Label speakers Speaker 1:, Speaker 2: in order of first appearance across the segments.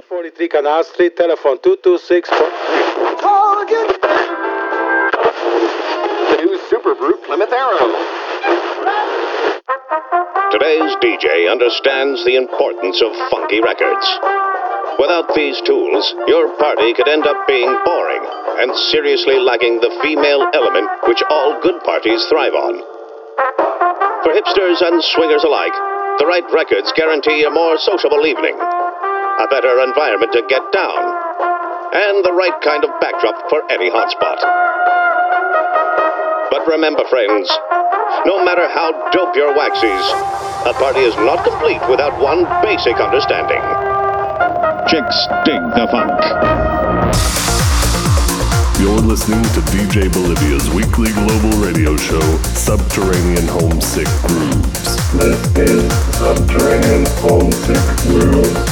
Speaker 1: 43 Canal Street, telephone 226.
Speaker 2: Target.
Speaker 3: The new Super Brute Plymouth Arrow.
Speaker 4: Today's DJ understands the importance of funky records. Without these tools, your party could end up being boring and seriously lacking the female element which all good parties thrive on. For hipsters and swingers alike, the right records guarantee a more sociable evening, a better environment to get down, and the right kind of backdrop for any hotspot. But remember, friends, no matter how dope your wax is, a party is not complete without one basic understanding. Chicks dig the funk.
Speaker 5: You're listening to DJ Bolivia's weekly global radio show, Subterranean Homesick Grooves.
Speaker 6: This is Subterranean Homesick Grooves.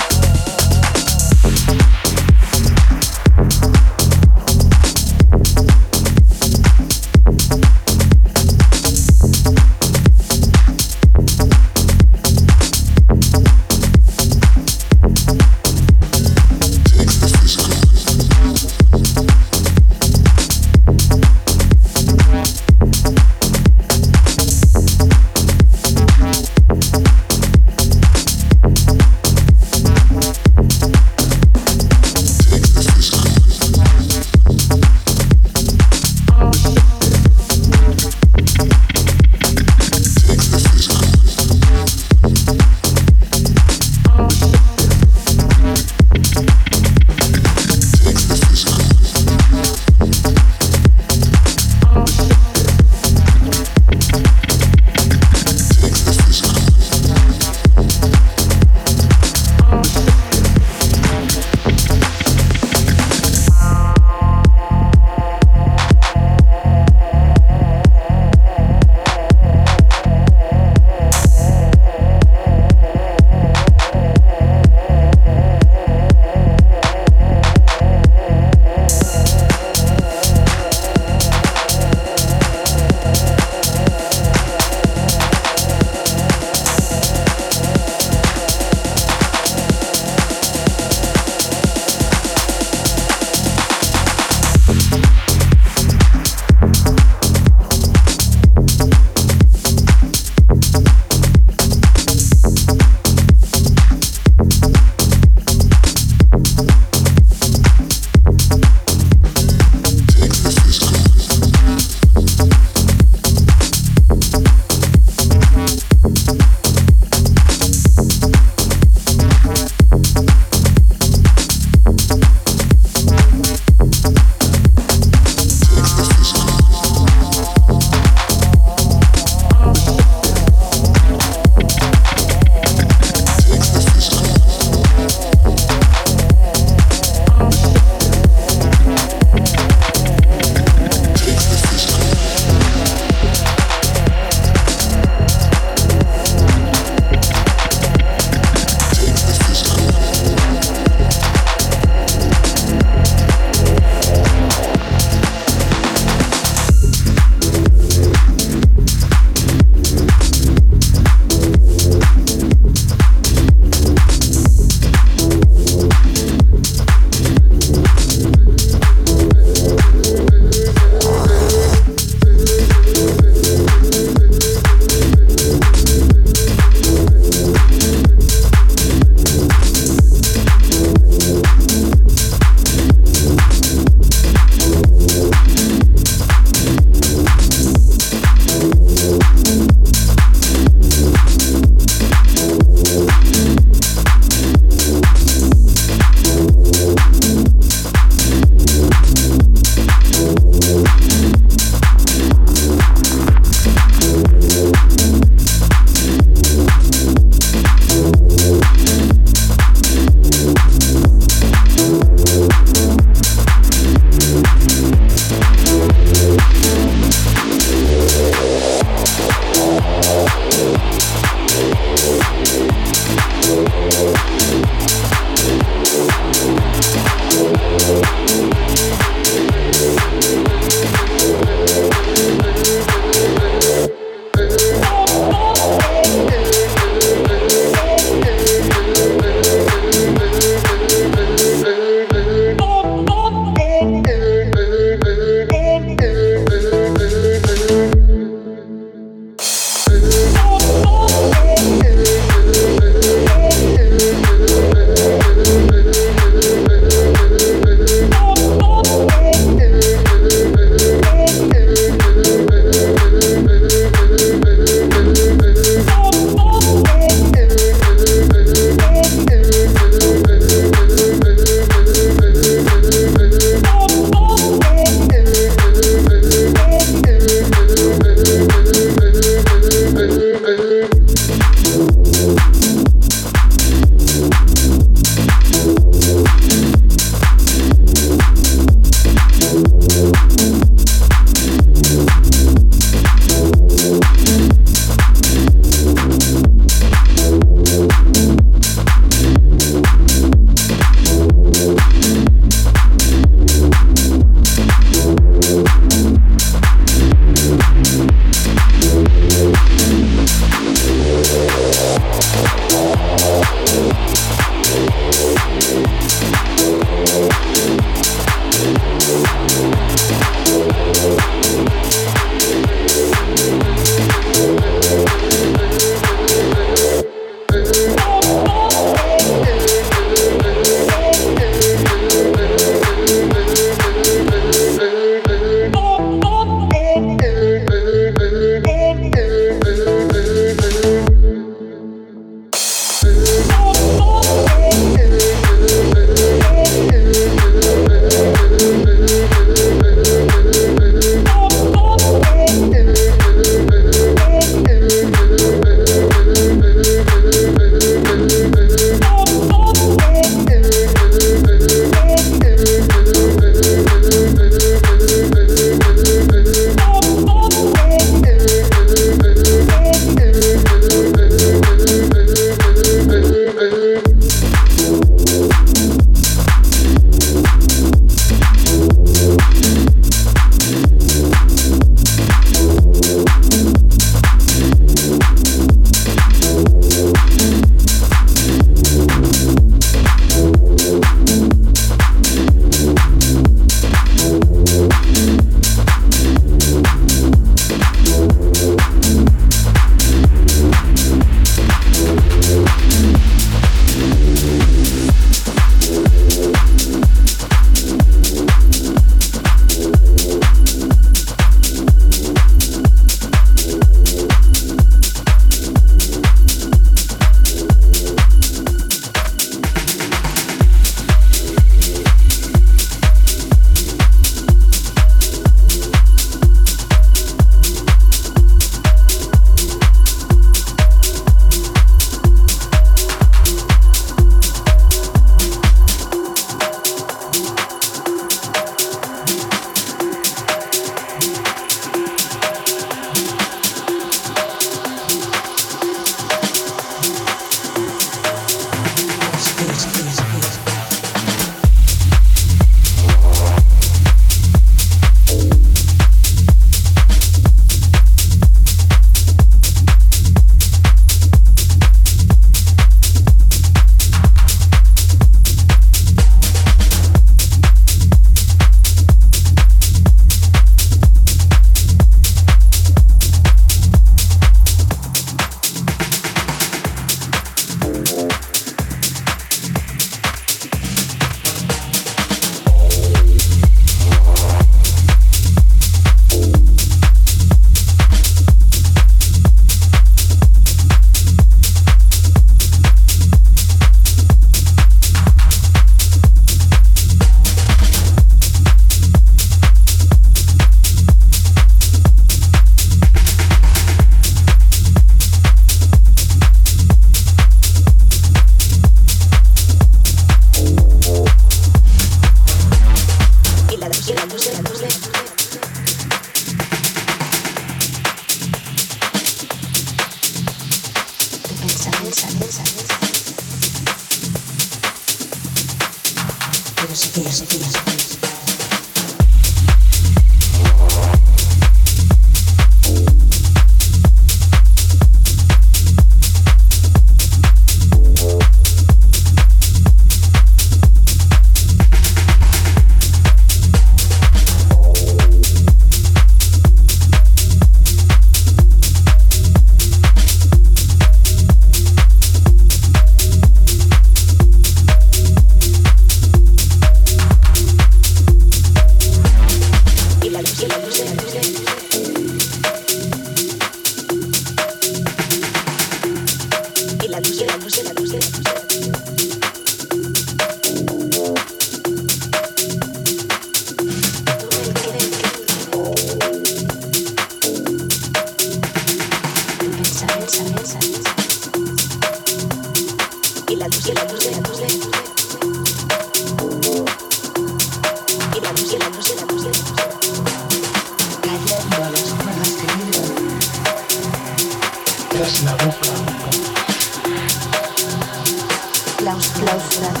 Speaker 6: Claus, claustrata,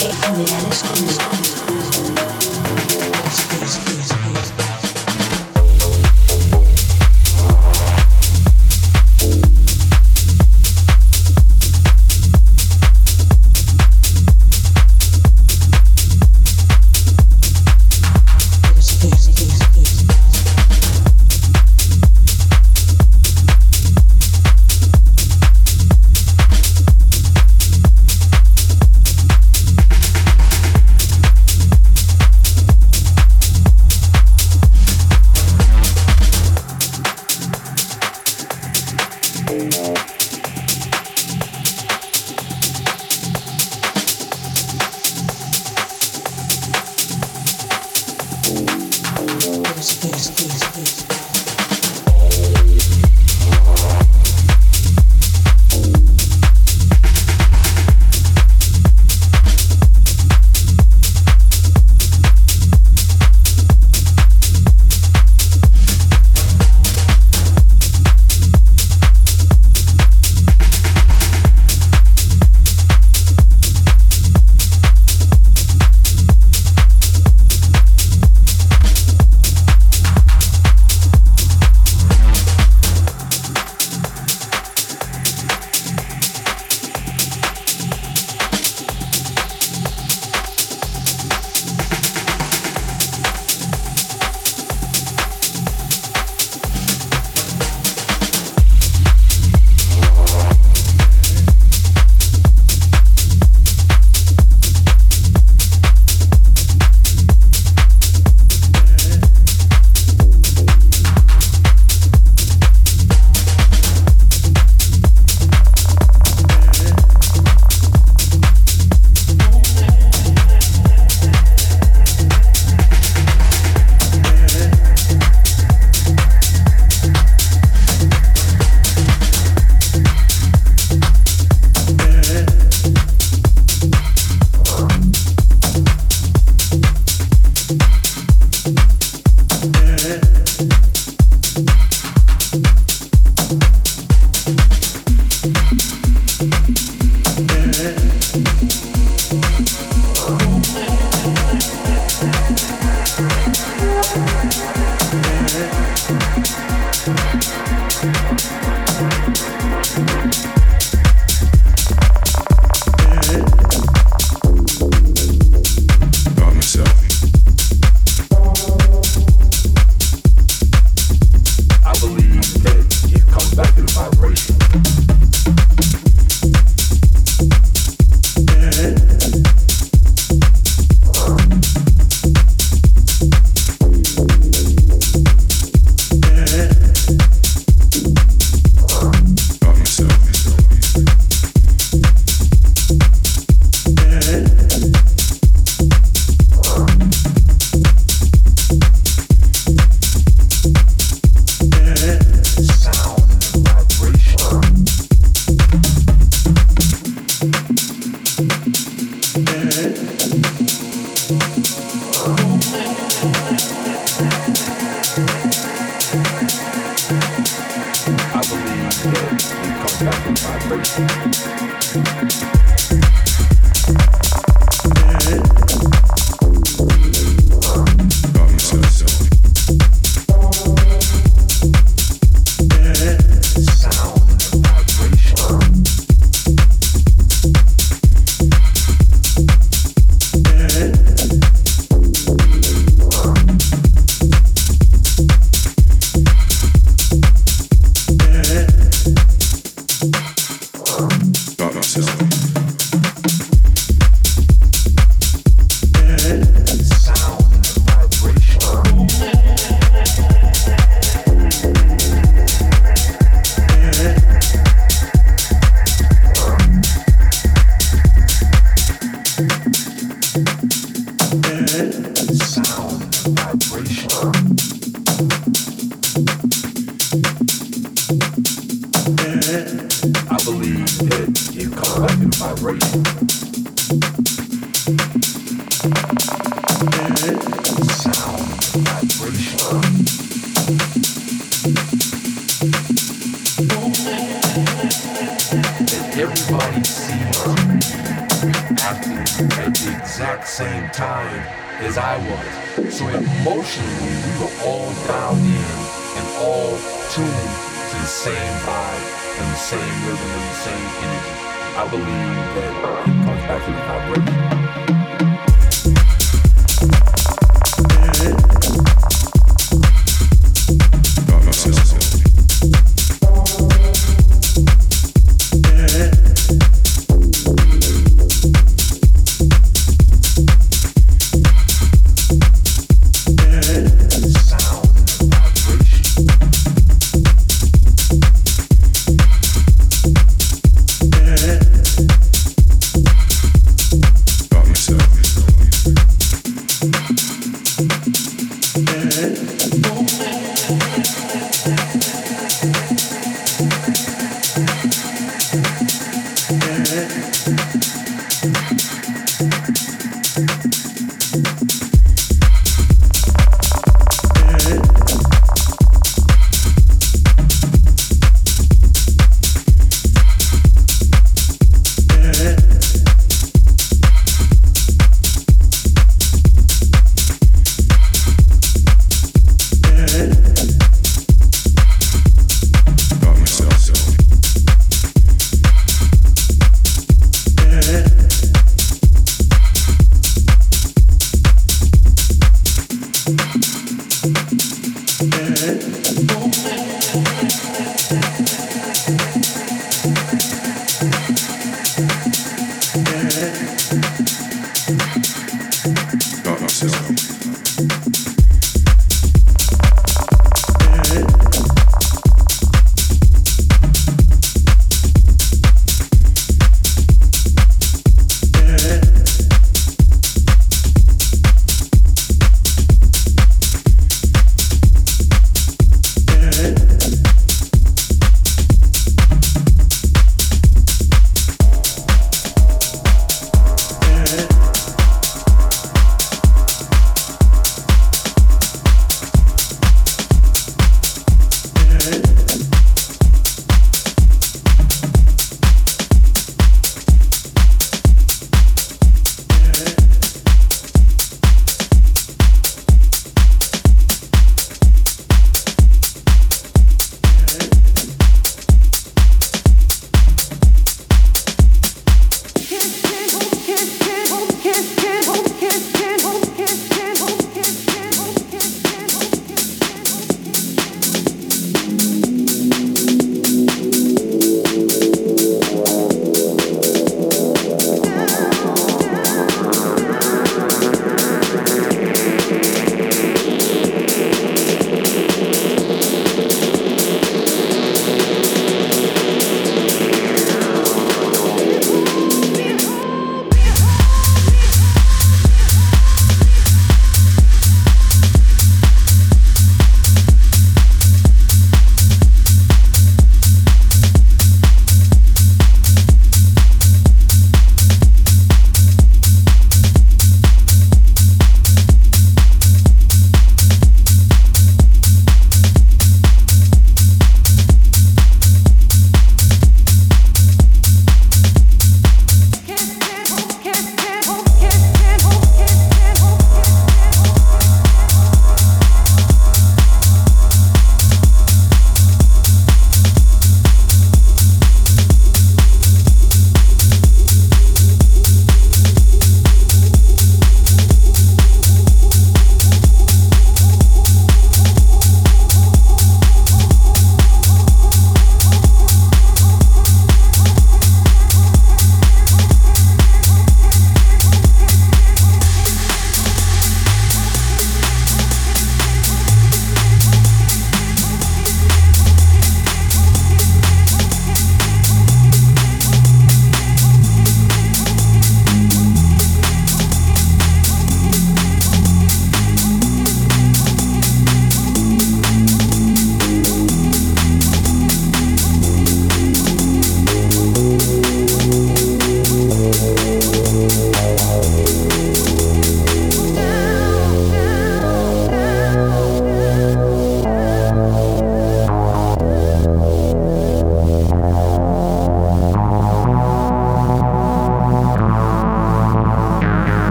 Speaker 6: e funerales con descanso. Peace.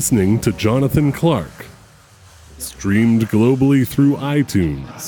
Speaker 6: Listening to Jonathan Clark, streamed globally through iTunes.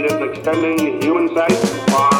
Speaker 7: succeeded extending human sight far